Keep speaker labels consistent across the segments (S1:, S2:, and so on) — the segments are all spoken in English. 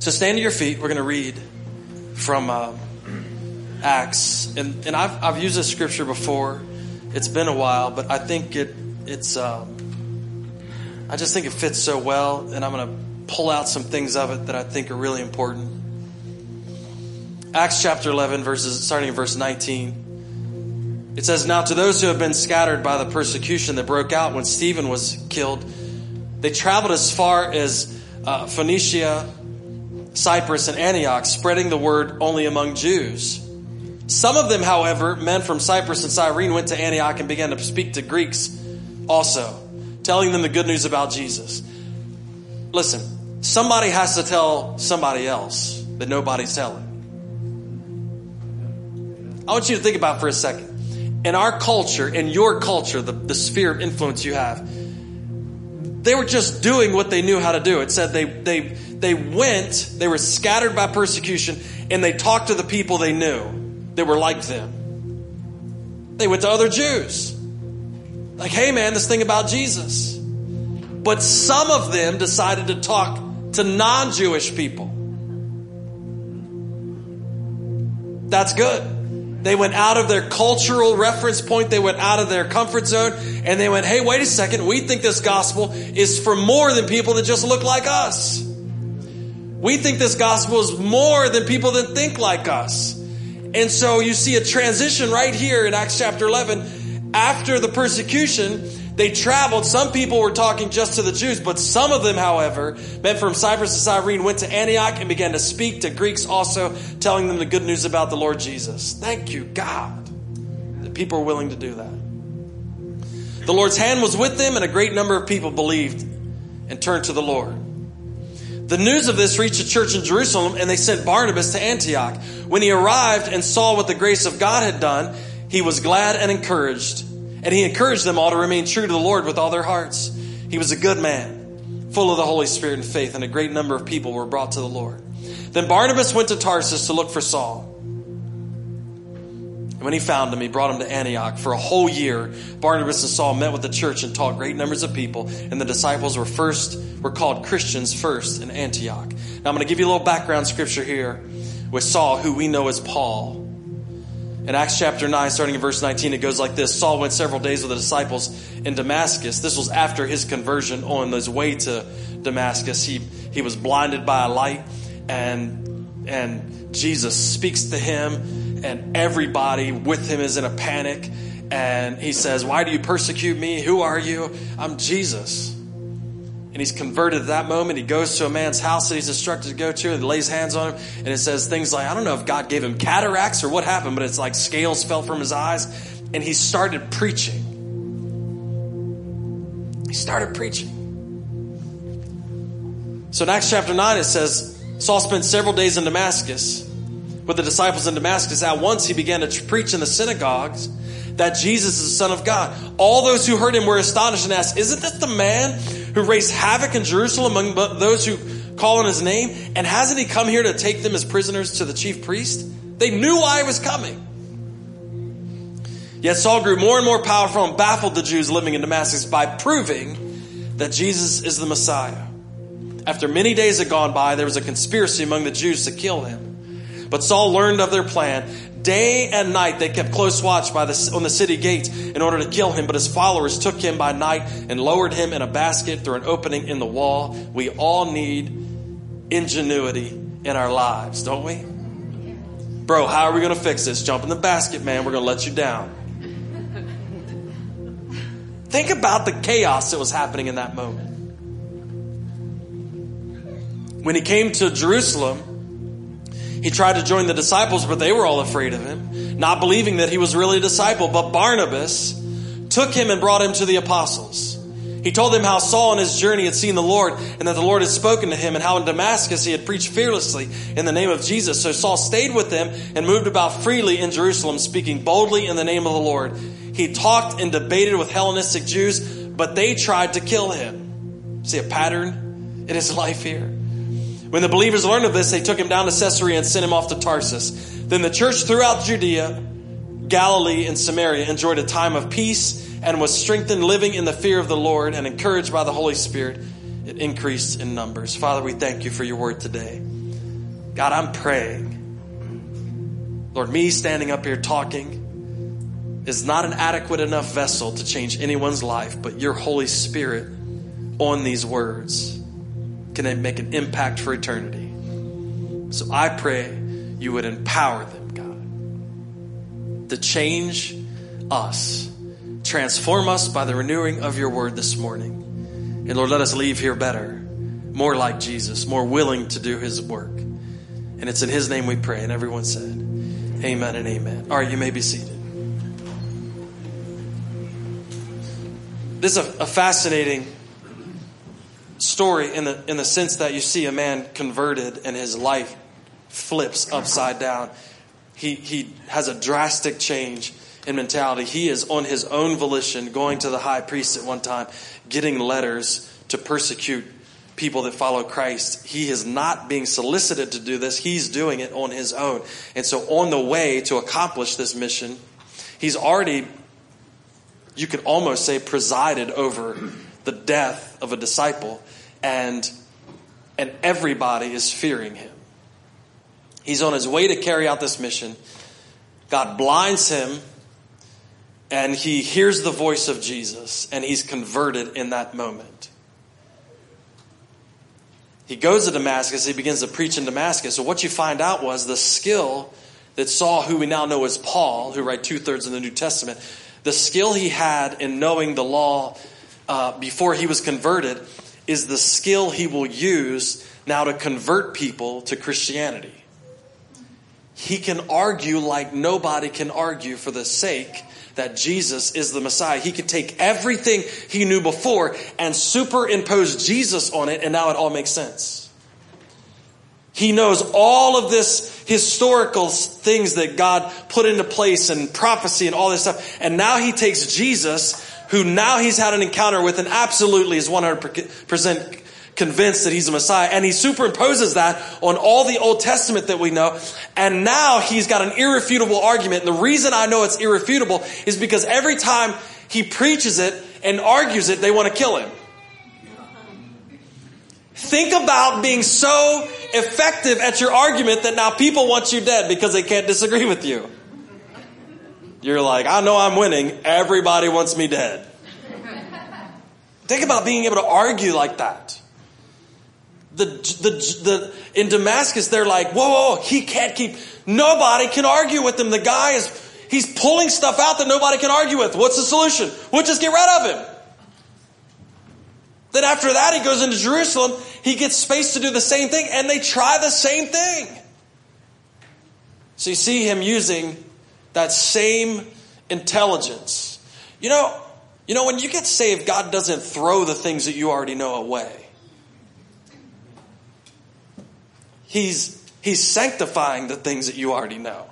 S1: So stand to your feet. We're going to read from uh, Acts, and and I've I've used this scripture before. It's been a while, but I think it it's. Um, I just think it fits so well, and I'm going to pull out some things of it that I think are really important. Acts chapter 11, verses starting in verse 19. It says, Now to those who have been scattered by the persecution that broke out when Stephen was killed, they traveled as far as uh, Phoenicia, Cyprus, and Antioch, spreading the word only among Jews. Some of them, however, men from Cyprus and Cyrene, went to Antioch and began to speak to Greeks also, telling them the good news about Jesus. Listen, somebody has to tell somebody else that nobody's telling. I want you to think about for a second. In our culture, in your culture, the, the sphere of influence you have, they were just doing what they knew how to do. It said they, they, they went, they were scattered by persecution, and they talked to the people they knew that were like them. They went to other Jews. Like, hey man, this thing about Jesus. But some of them decided to talk to non Jewish people. That's good. They went out of their cultural reference point. They went out of their comfort zone and they went, Hey, wait a second. We think this gospel is for more than people that just look like us. We think this gospel is more than people that think like us. And so you see a transition right here in Acts chapter 11. After the persecution, they traveled. Some people were talking just to the Jews, but some of them, however, men from Cyprus and Cyrene, went to Antioch and began to speak to Greeks also, telling them the good news about the Lord Jesus. Thank you, God, that people are willing to do that. The Lord's hand was with them, and a great number of people believed and turned to the Lord. The news of this reached a church in Jerusalem, and they sent Barnabas to Antioch. When he arrived and saw what the grace of God had done, he was glad and encouraged and he encouraged them all to remain true to the Lord with all their hearts. He was a good man, full of the Holy Spirit and faith, and a great number of people were brought to the Lord. Then Barnabas went to Tarsus to look for Saul. And when he found him, he brought him to Antioch. For a whole year, Barnabas and Saul met with the church and taught great numbers of people, and the disciples were first were called Christians first in Antioch. Now I'm going to give you a little background scripture here with Saul, who we know as Paul. In Acts chapter 9, starting in verse 19, it goes like this Saul went several days with the disciples in Damascus. This was after his conversion on his way to Damascus. He, he was blinded by a light, and, and Jesus speaks to him, and everybody with him is in a panic. And he says, Why do you persecute me? Who are you? I'm Jesus and he's converted at that moment. He goes to a man's house that he's instructed to go to and lays hands on him. And it says things like, I don't know if God gave him cataracts or what happened, but it's like scales fell from his eyes. And he started preaching. He started preaching. So in Acts chapter 9, it says, Saul spent several days in Damascus with the disciples in Damascus. At once he began to preach in the synagogues that Jesus is the Son of God. All those who heard him were astonished and asked, Isn't this the man who raised havoc in Jerusalem among those who call on his name? And hasn't he come here to take them as prisoners to the chief priest? They knew why he was coming. Yet Saul grew more and more powerful and baffled the Jews living in Damascus by proving that Jesus is the Messiah. After many days had gone by, there was a conspiracy among the Jews to kill him. But Saul learned of their plan. Day and night they kept close watch by the, on the city gates in order to kill him, but his followers took him by night and lowered him in a basket through an opening in the wall. We all need ingenuity in our lives, don't we? Bro, how are we going to fix this? Jump in the basket, man. We're going to let you down. Think about the chaos that was happening in that moment. When he came to Jerusalem, he tried to join the disciples, but they were all afraid of him, not believing that he was really a disciple. But Barnabas took him and brought him to the apostles. He told them how Saul on his journey had seen the Lord and that the Lord had spoken to him and how in Damascus he had preached fearlessly in the name of Jesus. So Saul stayed with them and moved about freely in Jerusalem, speaking boldly in the name of the Lord. He talked and debated with Hellenistic Jews, but they tried to kill him. See a pattern in his life here. When the believers learned of this, they took him down to Caesarea and sent him off to Tarsus. Then the church throughout Judea, Galilee, and Samaria enjoyed a time of peace and was strengthened, living in the fear of the Lord and encouraged by the Holy Spirit. It increased in numbers. Father, we thank you for your word today. God, I'm praying. Lord, me standing up here talking is not an adequate enough vessel to change anyone's life, but your Holy Spirit on these words can they make an impact for eternity. So I pray you would empower them, God, to change us, transform us by the renewing of your word this morning. And Lord, let us leave here better, more like Jesus, more willing to do his work. And it's in his name we pray. And everyone said, Amen and amen. All right, you may be seated. This is a, a fascinating story in the, in the sense that you see a man converted and his life flips upside down. He, he has a drastic change in mentality. He is on his own volition going to the high priest at one time, getting letters to persecute people that follow Christ. He is not being solicited to do this. He's doing it on his own. And so on the way to accomplish this mission, he's already you could almost say, presided over the death of a disciple, and, and everybody is fearing him. He's on his way to carry out this mission. God blinds him, and he hears the voice of Jesus, and he's converted in that moment. He goes to Damascus, he begins to preach in Damascus. So, what you find out was the skill that Saul, who we now know as Paul, who wrote two thirds of the New Testament, the skill he had in knowing the law uh, before he was converted is the skill he will use now to convert people to Christianity. He can argue like nobody can argue for the sake that Jesus is the Messiah. He could take everything he knew before and superimpose Jesus on it, and now it all makes sense. He knows all of this historical things that God put into place and prophecy and all this stuff. And now he takes Jesus, who now he's had an encounter with and absolutely is 100% convinced that he's a Messiah. And he superimposes that on all the Old Testament that we know. And now he's got an irrefutable argument. And the reason I know it's irrefutable is because every time he preaches it and argues it, they want to kill him. Think about being so effective at your argument that now people want you dead because they can't disagree with you. You're like, I know I'm winning. Everybody wants me dead. Think about being able to argue like that. The, the, the, in Damascus, they're like, whoa, whoa, he can't keep, nobody can argue with him. The guy is, he's pulling stuff out that nobody can argue with. What's the solution? We'll just get rid of him. Then after that, he goes into Jerusalem. He gets space to do the same thing, and they try the same thing. So you see him using that same intelligence. You know, you know, when you get saved, God doesn't throw the things that you already know away. He's, he's sanctifying the things that you already know.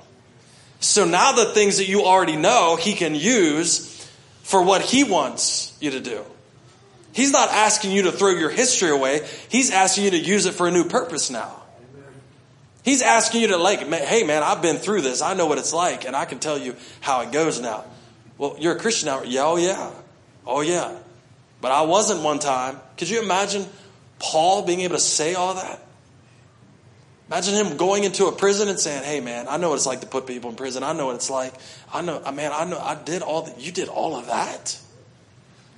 S1: So now the things that you already know, he can use for what he wants you to do. He's not asking you to throw your history away. He's asking you to use it for a new purpose now. He's asking you to like, hey man, I've been through this. I know what it's like and I can tell you how it goes now. Well, you're a Christian now. Yeah, oh yeah. Oh yeah. But I wasn't one time. Could you imagine Paul being able to say all that? Imagine him going into a prison and saying, "Hey, man, I know what it's like to put people in prison. I know what it's like. I know, uh, man, I know. I did all that. You did all of that.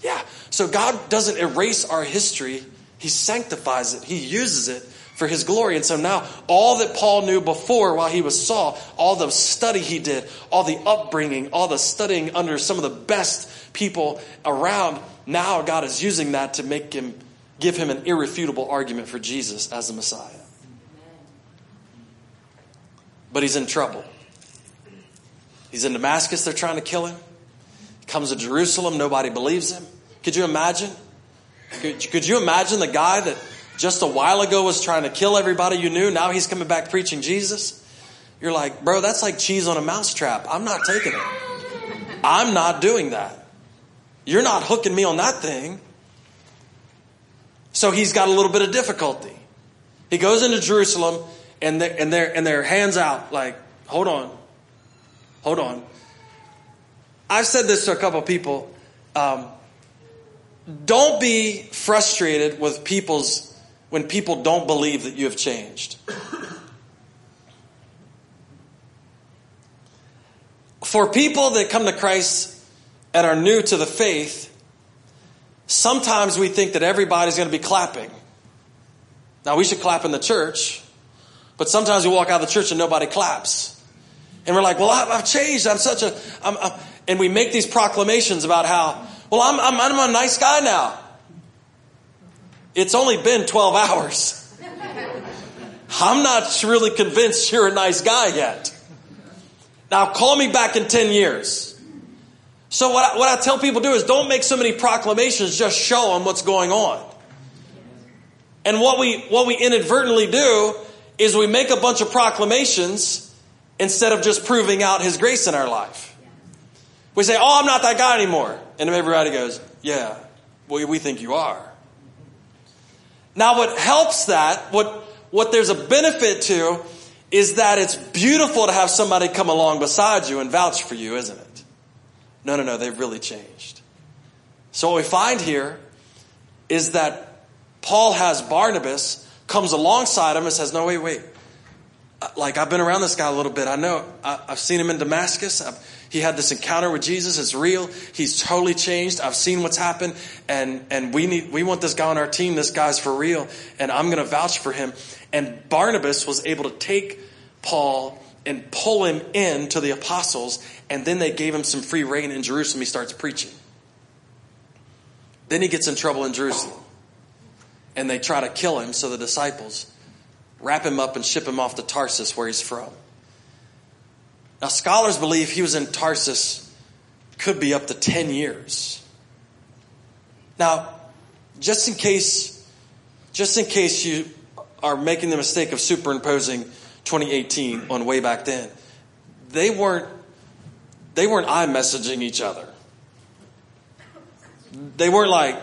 S1: Yeah. So God doesn't erase our history, He sanctifies it, He uses it for His glory. And so now, all that Paul knew before while he was Saul, all the study he did, all the upbringing, all the studying under some of the best people around, now God is using that to make him, give him an irrefutable argument for Jesus as the Messiah. But he's in trouble. He's in Damascus, they're trying to kill him comes to Jerusalem, nobody believes him. Could you imagine? Could, could you imagine the guy that just a while ago was trying to kill everybody you knew? Now he's coming back preaching Jesus? You're like, bro, that's like cheese on a mousetrap. I'm not taking it. I'm not doing that. You're not hooking me on that thing. So he's got a little bit of difficulty. He goes into Jerusalem and they're, and they're, and they're hands out like, hold on, hold on. I've said this to a couple people. Um, don't be frustrated with people's when people don't believe that you have changed. For people that come to Christ and are new to the faith, sometimes we think that everybody's going to be clapping. Now, we should clap in the church, but sometimes we walk out of the church and nobody claps. And we're like, well, I've changed. I'm such a, I'm, I'm, and we make these proclamations about how, well, I'm, I'm, I'm a nice guy now. It's only been 12 hours. I'm not really convinced you're a nice guy yet. Now, call me back in 10 years. So, what I, what I tell people do is don't make so many proclamations, just show them what's going on. And what we, what we inadvertently do is we make a bunch of proclamations instead of just proving out His grace in our life. We say, Oh, I'm not that guy anymore. And everybody goes, Yeah, we, we think you are. Now, what helps that, what, what there's a benefit to, is that it's beautiful to have somebody come along beside you and vouch for you, isn't it? No, no, no, they've really changed. So what we find here is that Paul has Barnabas comes alongside him and says, No, wait, wait. Uh, like, I've been around this guy a little bit. I know. I, have seen him in Damascus. I've, he had this encounter with Jesus. It's real. He's totally changed. I've seen what's happened, and and we need we want this guy on our team. This guy's for real, and I'm going to vouch for him. And Barnabas was able to take Paul and pull him in to the apostles, and then they gave him some free reign in Jerusalem. He starts preaching. Then he gets in trouble in Jerusalem, and they try to kill him. So the disciples wrap him up and ship him off to Tarsus, where he's from. Now, scholars believe he was in Tarsus could be up to 10 years. Now, just in case, just in case you are making the mistake of superimposing 2018 on way back then, they weren't, they weren't iMessaging each other. They weren't like,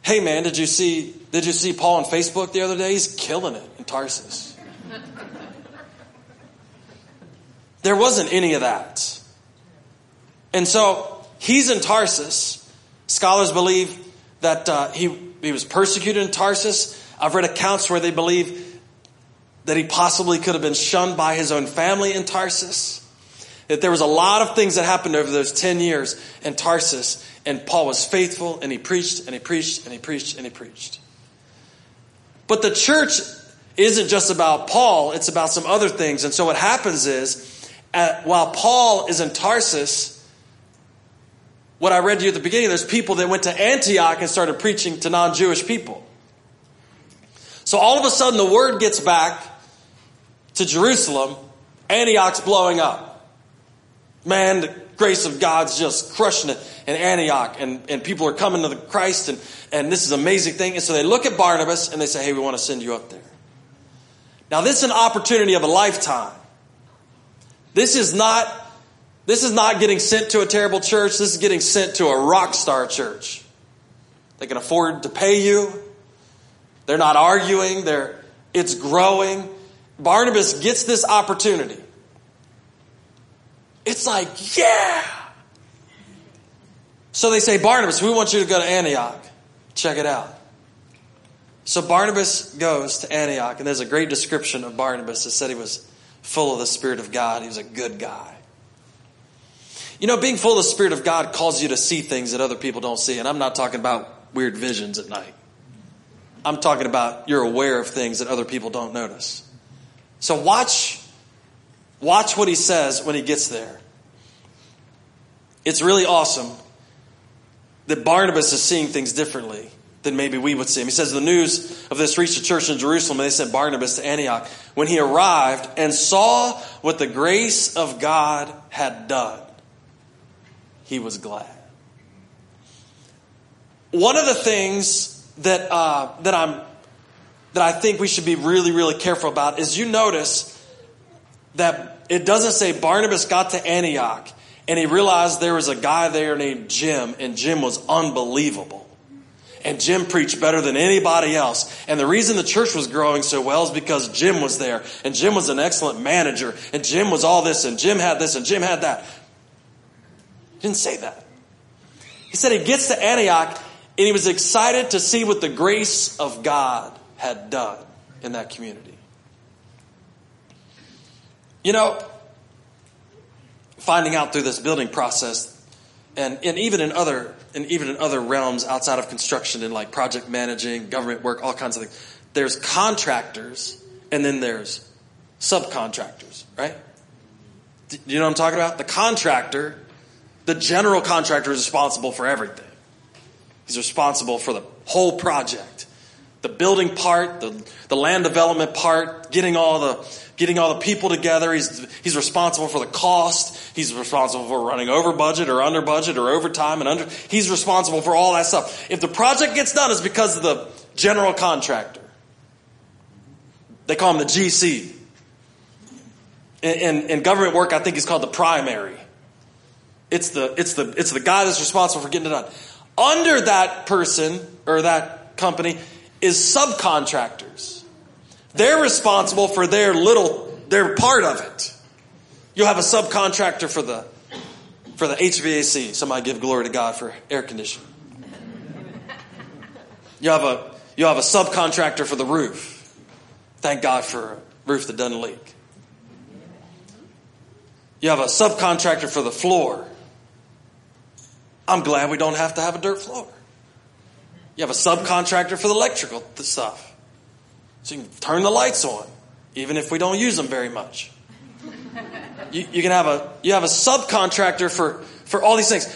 S1: hey man, did you see, did you see Paul on Facebook the other day? He's killing it in Tarsus. There wasn't any of that. And so he's in Tarsus. Scholars believe that uh, he, he was persecuted in Tarsus. I've read accounts where they believe that he possibly could have been shunned by his own family in Tarsus. That there was a lot of things that happened over those 10 years in Tarsus. And Paul was faithful and he preached and he preached and he preached and he preached. But the church isn't just about Paul, it's about some other things. And so what happens is, at, while Paul is in Tarsus, what I read to you at the beginning, there's people that went to Antioch and started preaching to non Jewish people. So all of a sudden, the word gets back to Jerusalem Antioch's blowing up. Man, the grace of God's just crushing it in Antioch, and, and people are coming to the Christ, and, and this is an amazing thing. And so they look at Barnabas and they say, Hey, we want to send you up there. Now, this is an opportunity of a lifetime. This is not, this is not getting sent to a terrible church. This is getting sent to a rock star church. They can afford to pay you. They're not arguing. They're, it's growing. Barnabas gets this opportunity. It's like, yeah. So they say, Barnabas, we want you to go to Antioch. Check it out. So Barnabas goes to Antioch, and there's a great description of Barnabas that said he was full of the Spirit of God. He was a good guy. You know, being full of the Spirit of God calls you to see things that other people don't see. And I'm not talking about weird visions at night. I'm talking about you're aware of things that other people don't notice. So watch, watch what he says when he gets there. It's really awesome that Barnabas is seeing things differently than maybe we would see him. He says the news of this reached the church in Jerusalem, and they sent Barnabas to Antioch. When he arrived and saw what the grace of God had done, he was glad. One of the things that uh, that I'm that I think we should be really really careful about is you notice that it doesn't say Barnabas got to Antioch and he realized there was a guy there named Jim, and Jim was unbelievable. And Jim preached better than anybody else. And the reason the church was growing so well is because Jim was there. And Jim was an excellent manager. And Jim was all this. And Jim had this. And Jim had that. He didn't say that. He said he gets to Antioch and he was excited to see what the grace of God had done in that community. You know, finding out through this building process, and, and even in other and even in other realms outside of construction, in like project managing, government work, all kinds of things, there's contractors and then there's subcontractors, right? Do you know what I'm talking about? The contractor, the general contractor is responsible for everything. He's responsible for the whole project. The building part, the, the land development part, getting all the getting all the people together. He's he's responsible for the cost. He's responsible for running over budget or under budget or overtime and under he's responsible for all that stuff. If the project gets done, it's because of the general contractor. They call him the GC. In, in, in government work, I think he's called the primary. It's the, it's, the, it's the guy that's responsible for getting it done. Under that person or that company is subcontractors. They're responsible for their little, their part of it. You'll have a subcontractor for the, for the HVAC. Somebody give glory to God for air conditioning. You have a, you have a subcontractor for the roof. Thank God for a roof that doesn't leak. You have a subcontractor for the floor. I'm glad we don't have to have a dirt floor. You have a subcontractor for the electrical stuff. So you can turn the lights on, even if we don't use them very much. You, you can have a you have a subcontractor for for all these things.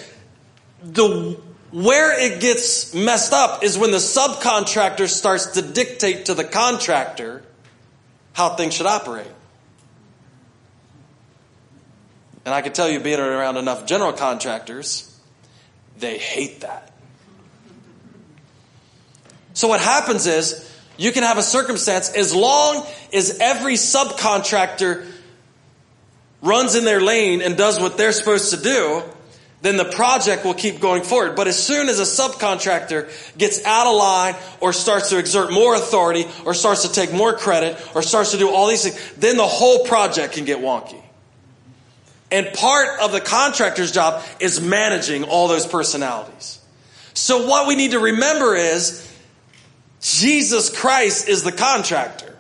S1: The where it gets messed up is when the subcontractor starts to dictate to the contractor how things should operate. And I can tell you, being around enough general contractors, they hate that. So what happens is, you can have a circumstance as long as every subcontractor runs in their lane and does what they're supposed to do, then the project will keep going forward. But as soon as a subcontractor gets out of line or starts to exert more authority or starts to take more credit or starts to do all these things, then the whole project can get wonky. And part of the contractor's job is managing all those personalities. So what we need to remember is Jesus Christ is the contractor.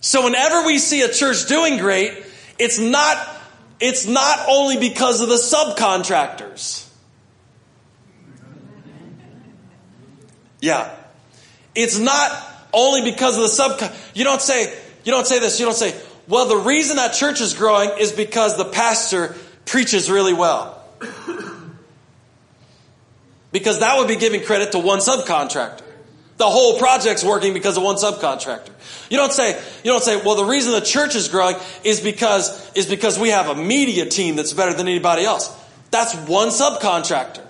S1: So whenever we see a church doing great, it's not it's not only because of the subcontractors. Yeah. It's not only because of the sub you don't say you don't say this, you don't say, well, the reason that church is growing is because the pastor preaches really well. Because that would be giving credit to one subcontractor. The whole project's working because of one subcontractor. You don't say, you don't say, well, the reason the church is growing is because, is because we have a media team that's better than anybody else. That's one subcontractor.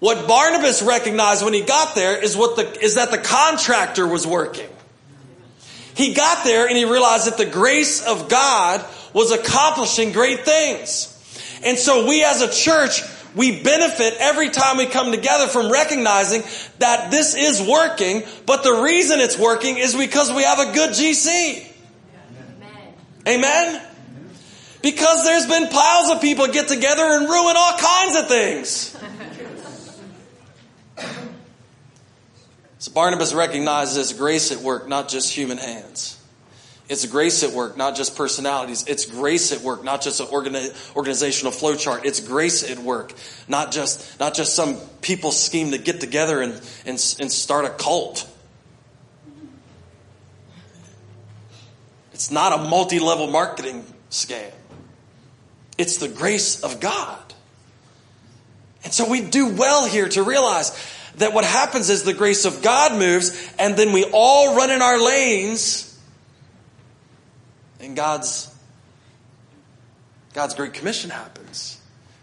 S1: What Barnabas recognized when he got there is what the, is that the contractor was working. He got there and he realized that the grace of God was accomplishing great things. And so we as a church, we benefit every time we come together from recognizing that this is working, but the reason it's working is because we have a good GC. Amen. Amen? Because there's been piles of people get together and ruin all kinds of things. So Barnabas recognizes grace at work, not just human hands. It's grace at work, not just personalities. It's grace at work, not just an organi- organizational flowchart. It's grace at work, not just, not just some people scheme to get together and, and, and start a cult. It's not a multi level marketing scam. It's the grace of God. And so we do well here to realize that what happens is the grace of God moves, and then we all run in our lanes and God's God's great commission happens.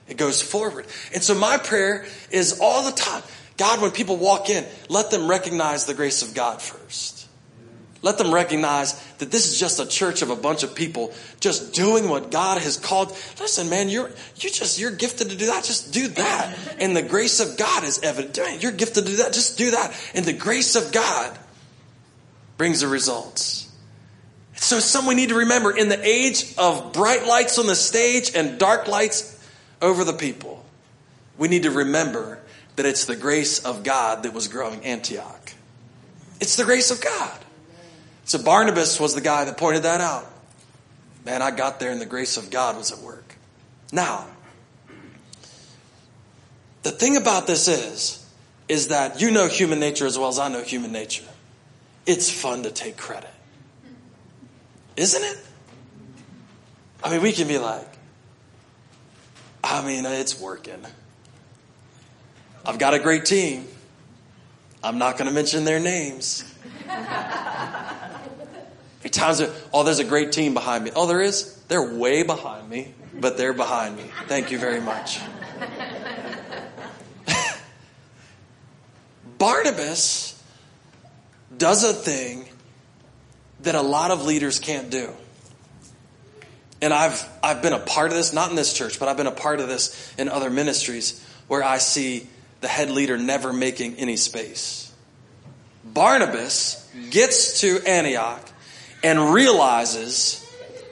S1: It goes forward. And so my prayer is all the time, God, when people walk in, let them recognize the grace of God first. Let them recognize that this is just a church of a bunch of people just doing what God has called. Listen, man, you're you just you're gifted to do that. Just do that. And the grace of God is evident. You're gifted to do that. Just do that. And the grace of God brings the results. So, some we need to remember in the age of bright lights on the stage and dark lights over the people, we need to remember that it's the grace of God that was growing Antioch. It's the grace of God. So, Barnabas was the guy that pointed that out. Man, I got there and the grace of God was at work. Now, the thing about this is, is that you know human nature as well as I know human nature. It's fun to take credit. Isn't it? I mean, we can be like, I mean, it's working. I've got a great team. I'm not going to mention their names. Every times, oh, there's a great team behind me. Oh, there is? They're way behind me, but they're behind me. Thank you very much. Barnabas does a thing that a lot of leaders can't do. And I've, I've been a part of this, not in this church, but I've been a part of this in other ministries where I see the head leader never making any space. Barnabas gets to Antioch and realizes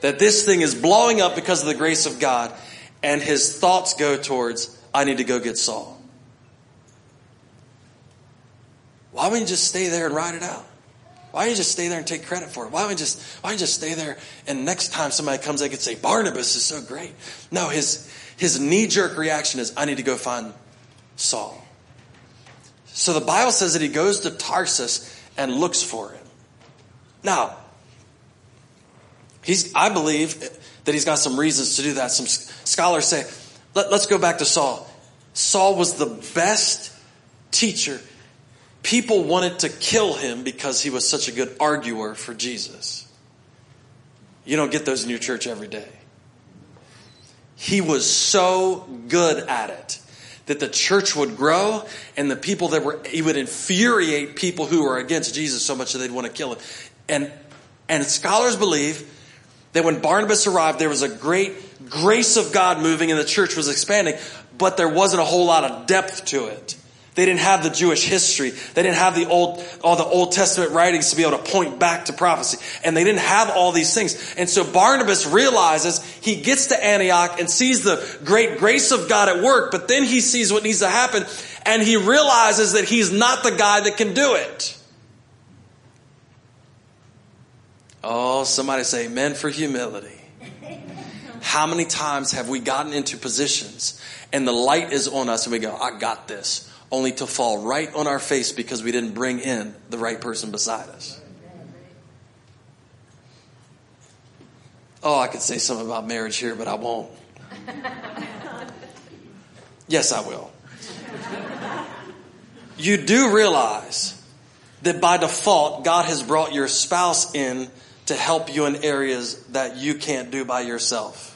S1: that this thing is blowing up because of the grace of God, and his thoughts go towards, I need to go get Saul. Why wouldn't you just stay there and ride it out? Why don't you just stay there and take credit for it? Why don't you just why don't you just stay there and next time somebody comes they could say Barnabas is so great. No, his his knee-jerk reaction is I need to go find Saul. So the Bible says that he goes to Tarsus and looks for him. Now, he's I believe that he's got some reasons to do that. Some scholars say, let, let's go back to Saul. Saul was the best teacher people wanted to kill him because he was such a good arguer for Jesus. You don't get those in your church every day. He was so good at it that the church would grow and the people that were, he would infuriate people who were against Jesus so much that they'd want to kill him. And, and scholars believe that when Barnabas arrived, there was a great grace of God moving and the church was expanding, but there wasn't a whole lot of depth to it. They didn't have the Jewish history. They didn't have the old, all the Old Testament writings to be able to point back to prophecy. And they didn't have all these things. And so Barnabas realizes he gets to Antioch and sees the great grace of God at work, but then he sees what needs to happen and he realizes that he's not the guy that can do it. Oh, somebody say amen for humility. How many times have we gotten into positions and the light is on us and we go, I got this only to fall right on our face because we didn't bring in the right person beside us. Oh, I could say something about marriage here, but I won't. Yes, I will. You do realize that by default, God has brought your spouse in to help you in areas that you can't do by yourself.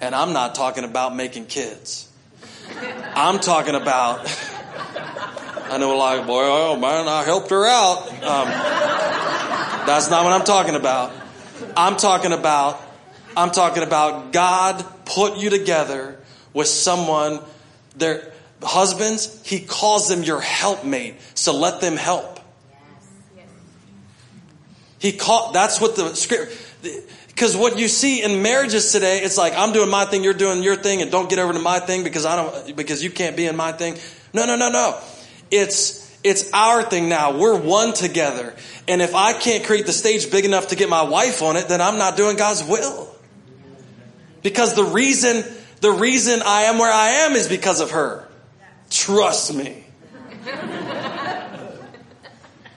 S1: And I'm not talking about making kids. I'm talking about I know, like, boy, oh man, I helped her out. Um, that's not what I'm talking about. I'm talking about, I'm talking about God put you together with someone, their husbands, He calls them your helpmate, so let them help. He called, that's what the script, because what you see in marriages today, it's like, I'm doing my thing, you're doing your thing, and don't get over to my thing because I don't, because you can't be in my thing. No, no, no, no. It's, it's our thing now. We're one together. And if I can't create the stage big enough to get my wife on it, then I'm not doing God's will. Because the reason, the reason I am where I am is because of her. Trust me.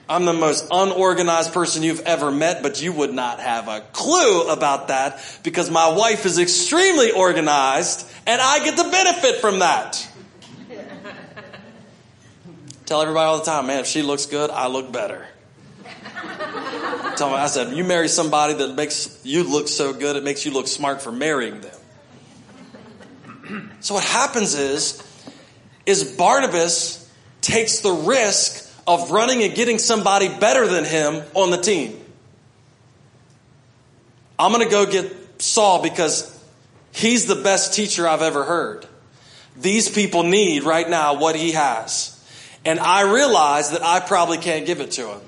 S1: I'm the most unorganized person you've ever met, but you would not have a clue about that because my wife is extremely organized and I get the benefit from that. Tell everybody all the time, man, if she looks good, I look better. Tell me, I said, you marry somebody that makes you look so good, it makes you look smart for marrying them. So what happens is, is Barnabas takes the risk of running and getting somebody better than him on the team. I'm going to go get Saul because he's the best teacher I've ever heard. These people need right now what he has. And I realize that I probably can't give it to him.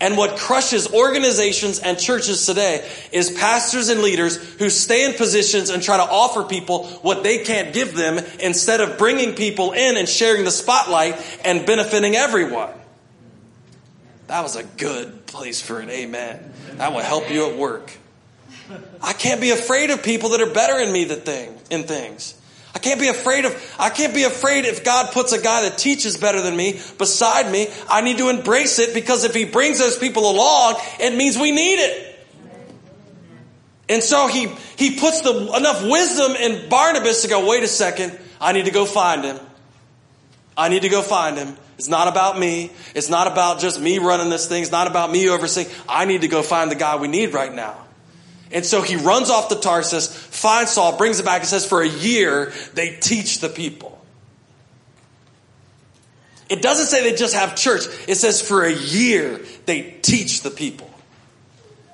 S1: And what crushes organizations and churches today is pastors and leaders who stay in positions and try to offer people what they can't give them instead of bringing people in and sharing the spotlight and benefiting everyone. That was a good place for an amen. That will help you at work. I can't be afraid of people that are better in me than thing, in things. I can't be afraid of, I can't be afraid if God puts a guy that teaches better than me beside me. I need to embrace it because if he brings those people along, it means we need it. And so he, he puts the, enough wisdom in Barnabas to go, wait a second, I need to go find him. I need to go find him. It's not about me. It's not about just me running this thing. It's not about me overseeing. I need to go find the guy we need right now. And so he runs off to Tarsus, finds Saul, brings it back, and says, For a year, they teach the people. It doesn't say they just have church, it says, For a year, they teach the people.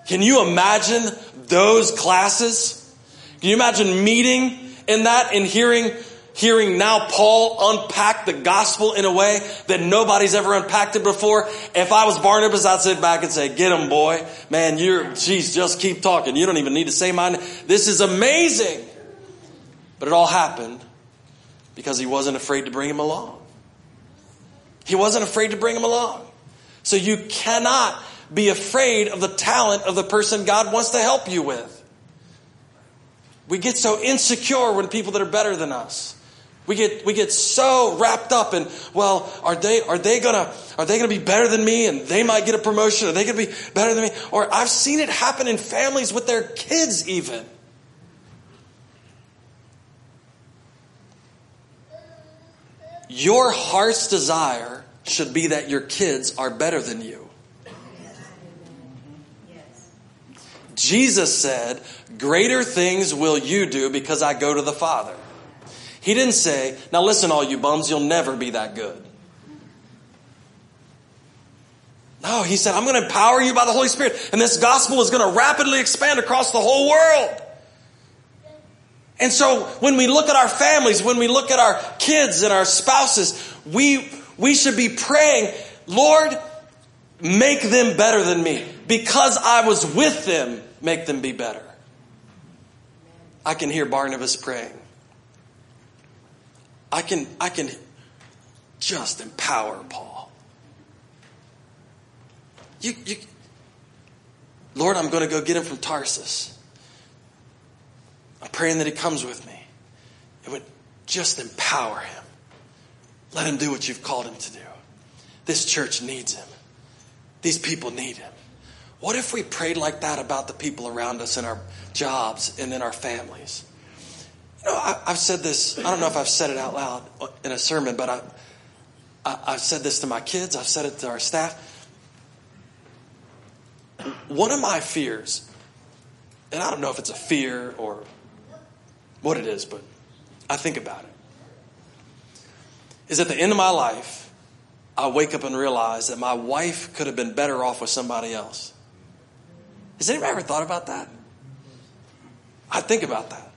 S1: Can you imagine those classes? Can you imagine meeting in that and hearing hearing now Paul unpack the gospel in a way that nobody's ever unpacked it before. If I was Barnabas, I'd sit back and say, get him, boy. Man, you're, geez, just keep talking. You don't even need to say my name. This is amazing. But it all happened because he wasn't afraid to bring him along. He wasn't afraid to bring him along. So you cannot be afraid of the talent of the person God wants to help you with. We get so insecure when people that are better than us. We get, we get so wrapped up in, well, are they, are they gonna, are they gonna be better than me and they might get a promotion? Are they gonna be better than me? Or I've seen it happen in families with their kids even. Your heart's desire should be that your kids are better than you. Jesus said, greater things will you do because I go to the Father. He didn't say, now listen, all you bums, you'll never be that good. No, he said, I'm going to empower you by the Holy Spirit, and this gospel is going to rapidly expand across the whole world. And so when we look at our families, when we look at our kids and our spouses, we, we should be praying, Lord, make them better than me. Because I was with them, make them be better. I can hear Barnabas praying. I can, I can just empower Paul. You, you, Lord, I'm going to go get him from Tarsus. I'm praying that he comes with me. It would just empower him. Let him do what you've called him to do. This church needs him. These people need him. What if we prayed like that about the people around us in our jobs and in our families? You know, I, have said this, I don't know if I've said it out loud in a sermon, but I, I, I've said this to my kids, I've said it to our staff. One of my fears, and I don't know if it's a fear or what it is, but I think about it, is at the end of my life, I wake up and realize that my wife could have been better off with somebody else. Has anybody ever thought about that? I think about that.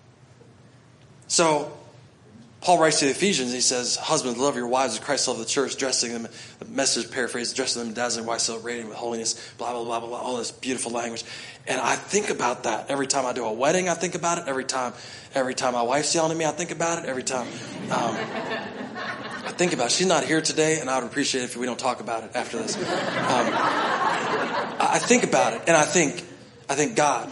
S1: So, Paul writes to the Ephesians, he says, Husbands, love your wives as Christ loved the church, dressing them, the message paraphrase, dressing them in dazzling white radiant with holiness, blah, blah, blah, blah, blah, all this beautiful language. And I think about that every time I do a wedding, I think about it. Every time, every time my wife's yelling at me, I think about it. Every time, um, I think about it. She's not here today, and I would appreciate it if we don't talk about it after this. Um, I think about it, and I think, I think, God,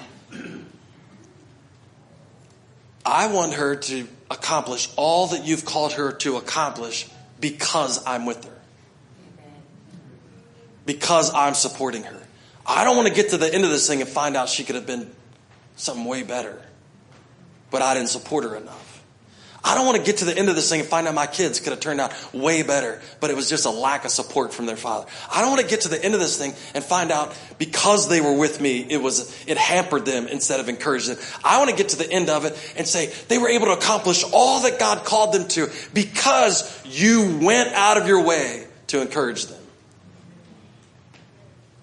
S1: I want her to accomplish all that you've called her to accomplish because I'm with her. Because I'm supporting her. I don't want to get to the end of this thing and find out she could have been something way better, but I didn't support her enough. I don't want to get to the end of this thing and find out my kids could have turned out way better, but it was just a lack of support from their father. I don't want to get to the end of this thing and find out because they were with me, it was, it hampered them instead of encouraged them. I want to get to the end of it and say they were able to accomplish all that God called them to because you went out of your way to encourage them.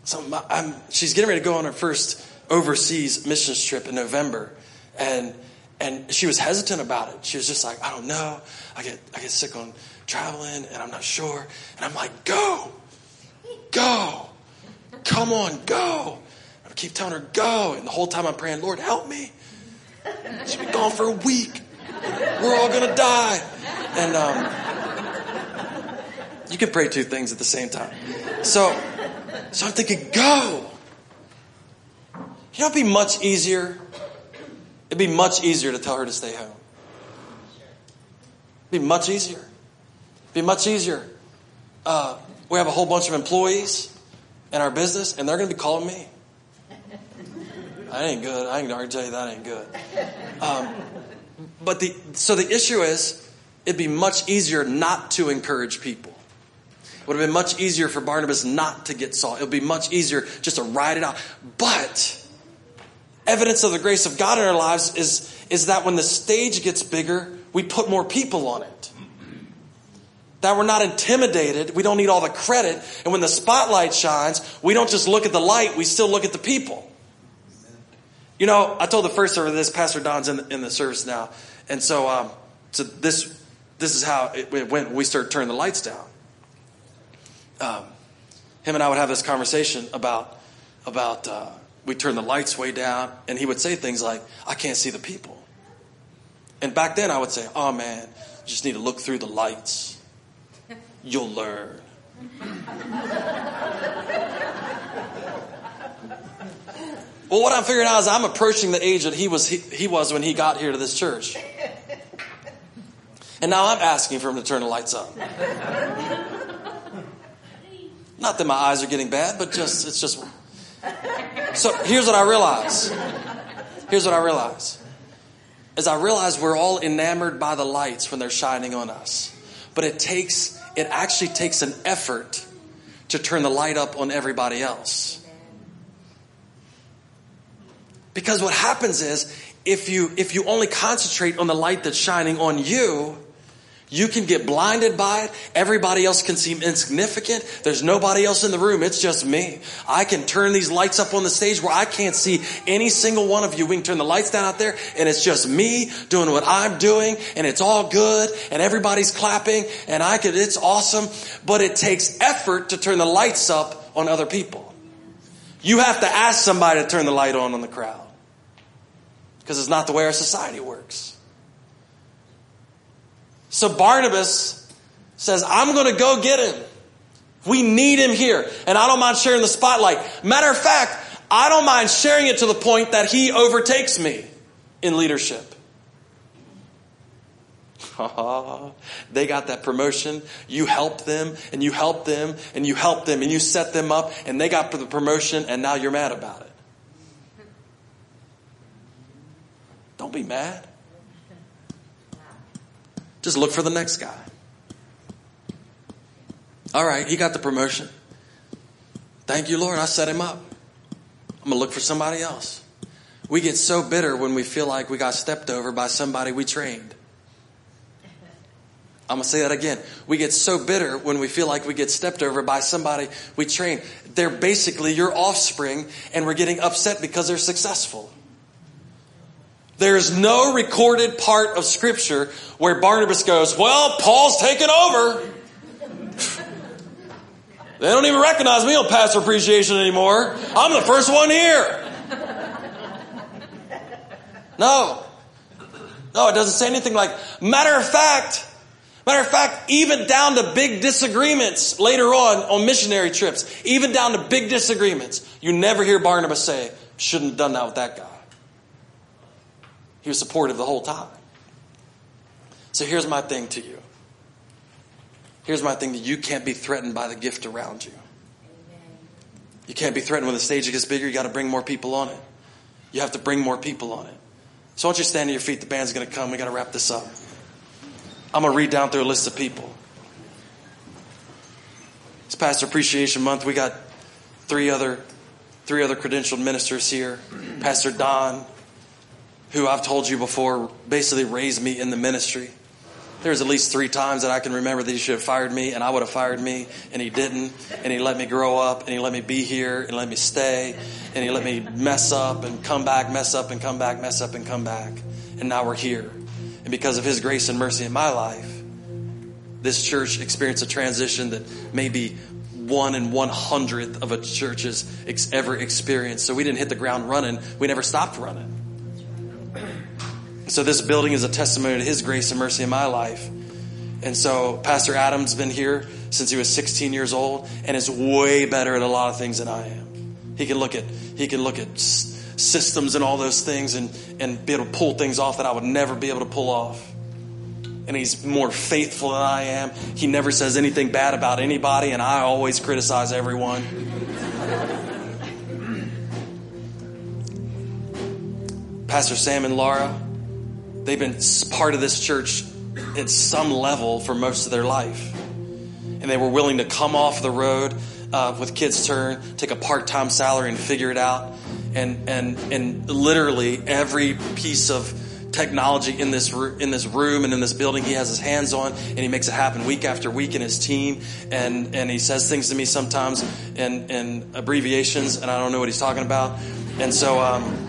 S1: So I'm, she's getting ready to go on her first overseas missions trip in November. And and she was hesitant about it. She was just like, I don't know. I get, I get sick on traveling and I'm not sure. And I'm like, go, go, come on, go. I keep telling her, go. And the whole time I'm praying, Lord, help me. She's been gone for a week. We're all to die. And um, you can pray two things at the same time. So, so I'm thinking, go. You know, it'd be much easier It'd be much easier to tell her to stay home. It'd be much easier. It'd be much easier. Uh, we have a whole bunch of employees in our business, and they're going to be calling me. That ain't good. I can tell you that ain't good. Um, but the so the issue is, it'd be much easier not to encourage people. It would have been much easier for Barnabas not to get Saul. It would be much easier just to ride it out. But evidence of the grace of God in our lives is, is that when the stage gets bigger, we put more people on it. That we're not intimidated. We don't need all the credit. And when the spotlight shines, we don't just look at the light, we still look at the people. You know, I told the first service this, Pastor Don's in the, in the service now. And so, um, so this, this is how it went when we started turning the lights down. Um, him and I would have this conversation about, about, uh, we turn the lights way down, and he would say things like, I can't see the people. And back then I would say, oh man, you just need to look through the lights. You'll learn. well, what I'm figuring out is I'm approaching the age that he was, he, he was when he got here to this church. And now I'm asking for him to turn the lights up. Not that my eyes are getting bad, but just, it's just. So here's what I realize. Here's what I realize. Is I realize we're all enamored by the lights when they're shining on us. But it takes, it actually takes an effort to turn the light up on everybody else. Because what happens is, if you, if you only concentrate on the light that's shining on you, you can get blinded by it. Everybody else can seem insignificant. There's nobody else in the room. It's just me. I can turn these lights up on the stage where I can't see any single one of you. We can turn the lights down out there and it's just me doing what I'm doing and it's all good and everybody's clapping and I could, it's awesome. But it takes effort to turn the lights up on other people. You have to ask somebody to turn the light on on the crowd because it's not the way our society works. So Barnabas says, I'm going to go get him. We need him here. And I don't mind sharing the spotlight. Matter of fact, I don't mind sharing it to the point that he overtakes me in leadership. they got that promotion. You help them and you help them and you help them and you set them up and they got the promotion and now you're mad about it. Don't be mad. Just look for the next guy. All right, he got the promotion. Thank you, Lord. I set him up. I'm going to look for somebody else. We get so bitter when we feel like we got stepped over by somebody we trained. I'm going to say that again. We get so bitter when we feel like we get stepped over by somebody we train. They're basically your offspring, and we're getting upset because they're successful. There's no recorded part of Scripture where Barnabas goes, Well, Paul's taken over. they don't even recognize me on pastor appreciation anymore. I'm the first one here. No. No, it doesn't say anything like, matter of fact, matter of fact, even down to big disagreements later on on missionary trips, even down to big disagreements, you never hear Barnabas say, shouldn't have done that with that guy. He was supportive the whole time. So here's my thing to you. Here's my thing that you can't be threatened by the gift around you. You can't be threatened when the stage gets bigger. You got to bring more people on it. You have to bring more people on it. So once you stand on your feet, the band's going to come. We got to wrap this up. I'm going to read down through a list of people. It's Pastor Appreciation Month. We got three other three other credentialed ministers here. Pastor Don, who I've told you before basically raised me in the ministry. There's at least three times that I can remember that he should have fired me and I would have fired me and he didn't. And he let me grow up and he let me be here and let me stay and he let me mess up and come back, mess up and come back, mess up and come back. And now we're here. And because of his grace and mercy in my life, this church experienced a transition that maybe one in one hundredth of a church's ever experienced. So we didn't hit the ground running. We never stopped running. So this building is a testimony to His grace and mercy in my life. And so Pastor Adam's been here since he was 16 years old and is way better at a lot of things than I am. He can look at he can look at systems and all those things and, and be able to pull things off that I would never be able to pull off. And he's more faithful than I am. He never says anything bad about anybody, and I always criticize everyone. Pastor Sam and Laura, they've been part of this church at some level for most of their life. And they were willing to come off the road uh, with Kids Turn, take a part time salary and figure it out. And, and, and literally every piece of technology in this in this room and in this building he has his hands on and he makes it happen week after week in his team and and he says things to me sometimes in in abbreviations and I don't know what he's talking about and so um,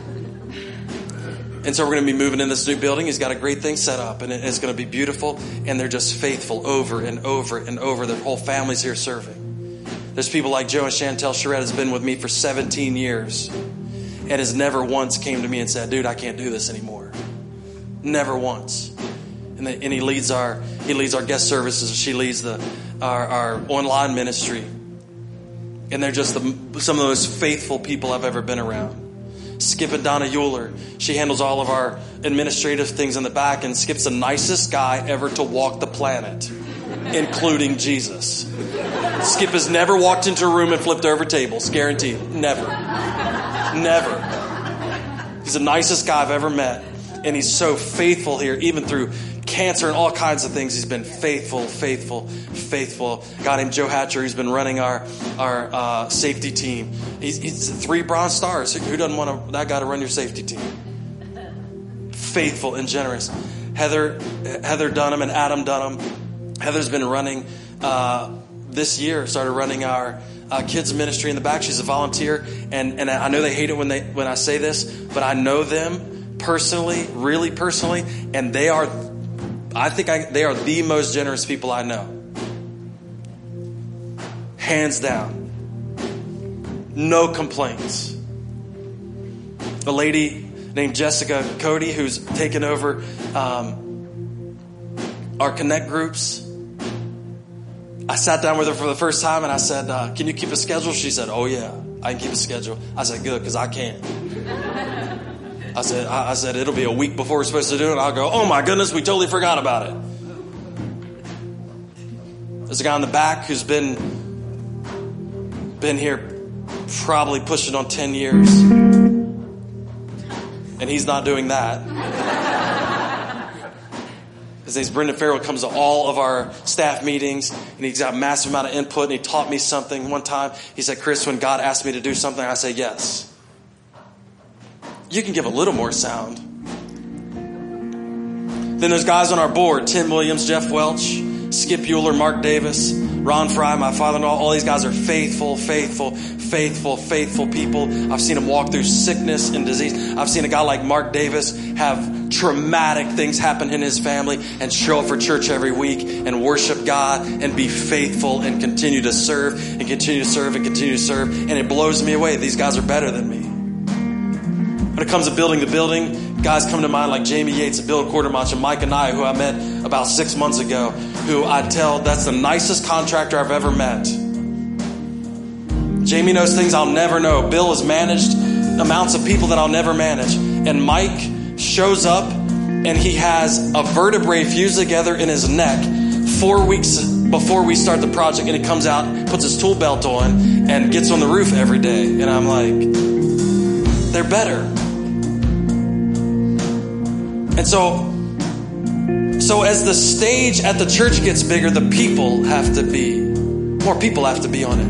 S1: and so we're going to be moving in this new building. He's got a great thing set up, and it's going to be beautiful. And they're just faithful over and over and over. Their whole family's here serving. There's people like Joe and Chantel Charette has been with me for 17 years, and has never once came to me and said, "Dude, I can't do this anymore." Never once. And, the, and he leads our he leads our guest services. She leads the our, our online ministry, and they're just the, some of the most faithful people I've ever been around. Skip and Donna Euler. She handles all of our administrative things in the back, and Skip's the nicest guy ever to walk the planet, including Jesus. Skip has never walked into a room and flipped over tables, guaranteed. Never. Never. He's the nicest guy I've ever met, and he's so faithful here, even through cancer and all kinds of things. He's been faithful, faithful, faithful. Got named Joe Hatcher, who's been running our our uh, safety team. He's, he's, three bronze stars. Who doesn't want that guy to run your safety team? Faithful and generous. Heather Heather Dunham and Adam Dunham. Heather's been running uh, this year. Started running our uh, kids ministry in the back. She's a volunteer, and and I know they hate it when they when I say this, but I know them personally, really personally, and they are I think I, they are the most generous people I know. Hands down. No complaints. A lady named Jessica Cody, who's taken over um, our Connect groups. I sat down with her for the first time and I said, uh, Can you keep a schedule? She said, Oh, yeah, I can keep a schedule. I said, Good, because I can't. I said, I, I, said, it'll be a week before we're supposed to do it. I'll go, oh my goodness, we totally forgot about it. There's a guy in the back who's been, been here probably pushing on 10 years. And he's not doing that. His name's Brendan Farrell, comes to all of our staff meetings, and he's got a massive amount of input, and he taught me something one time. He said, Chris, when God asked me to do something, I say yes you can give a little more sound. Then there's guys on our board Tim Williams, Jeff Welch, Skip Euler, Mark Davis, Ron Fry, my father in law. All these guys are faithful, faithful, faithful, faithful people. I've seen them walk through sickness and disease. I've seen a guy like Mark Davis have traumatic things happen in his family and show up for church every week and worship God and be faithful and continue to serve and continue to serve and continue to serve. And it blows me away. These guys are better than me. When it comes to building the building, guys come to mind like Jamie Yates and Bill Quartermach and Mike and I, who I met about six months ago, who I tell that's the nicest contractor I've ever met. Jamie knows things I'll never know. Bill has managed amounts of people that I'll never manage. And Mike shows up and he has a vertebrae fused together in his neck four weeks before we start the project and he comes out, puts his tool belt on, and gets on the roof every day. And I'm like, they're better. And so, so as the stage at the church gets bigger, the people have to be, more people have to be on it.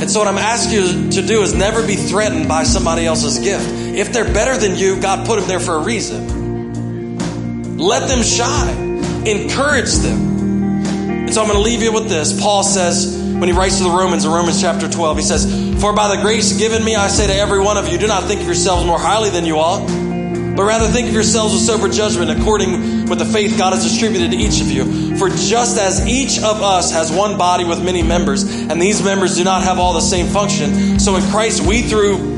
S1: And so what I'm asking you to do is never be threatened by somebody else's gift. If they're better than you, God put them there for a reason. Let them shine. Encourage them. And so I'm going to leave you with this. Paul says, when he writes to the Romans in Romans chapter 12, he says, For by the grace given me, I say to every one of you, do not think of yourselves more highly than you ought but rather think of yourselves with sober judgment according with the faith God has distributed to each of you. For just as each of us has one body with many members, and these members do not have all the same function, so in Christ we through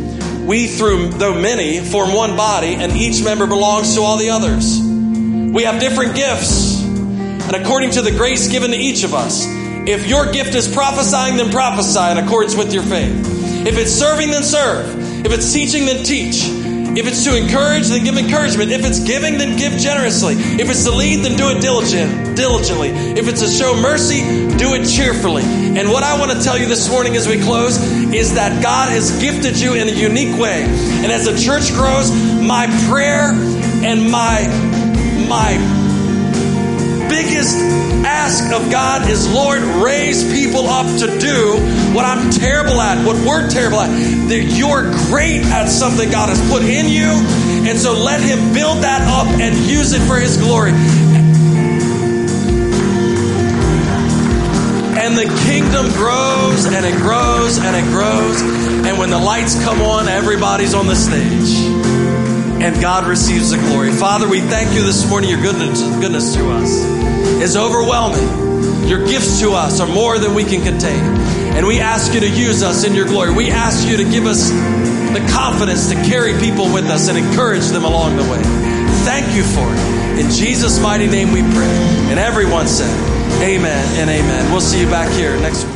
S1: we through though many form one body, and each member belongs to all the others. We have different gifts, and according to the grace given to each of us. If your gift is prophesying, then prophesy in accordance with your faith. If it's serving, then serve. If it's teaching, then teach. If it's to encourage, then give encouragement. If it's giving, then give generously. If it's to lead, then do it diligent, diligently. If it's to show mercy, do it cheerfully. And what I want to tell you this morning as we close is that God has gifted you in a unique way. And as the church grows, my prayer and my my biggest ask of God is, Lord, raise people up to do what I'm terrible at, what we're terrible at. That you're great at something God has put in you. And so let Him build that up and use it for His glory. And the kingdom grows and it grows and it grows. And when the lights come on, everybody's on the stage and God receives the glory. Father, we thank you this morning. Your goodness, goodness to us is overwhelming. Your gifts to us are more than we can contain. And we ask you to use us in your glory. We ask you to give us the confidence to carry people with us and encourage them along the way. Thank you for it. In Jesus' mighty name we pray. And everyone said, Amen and amen. We'll see you back here next week.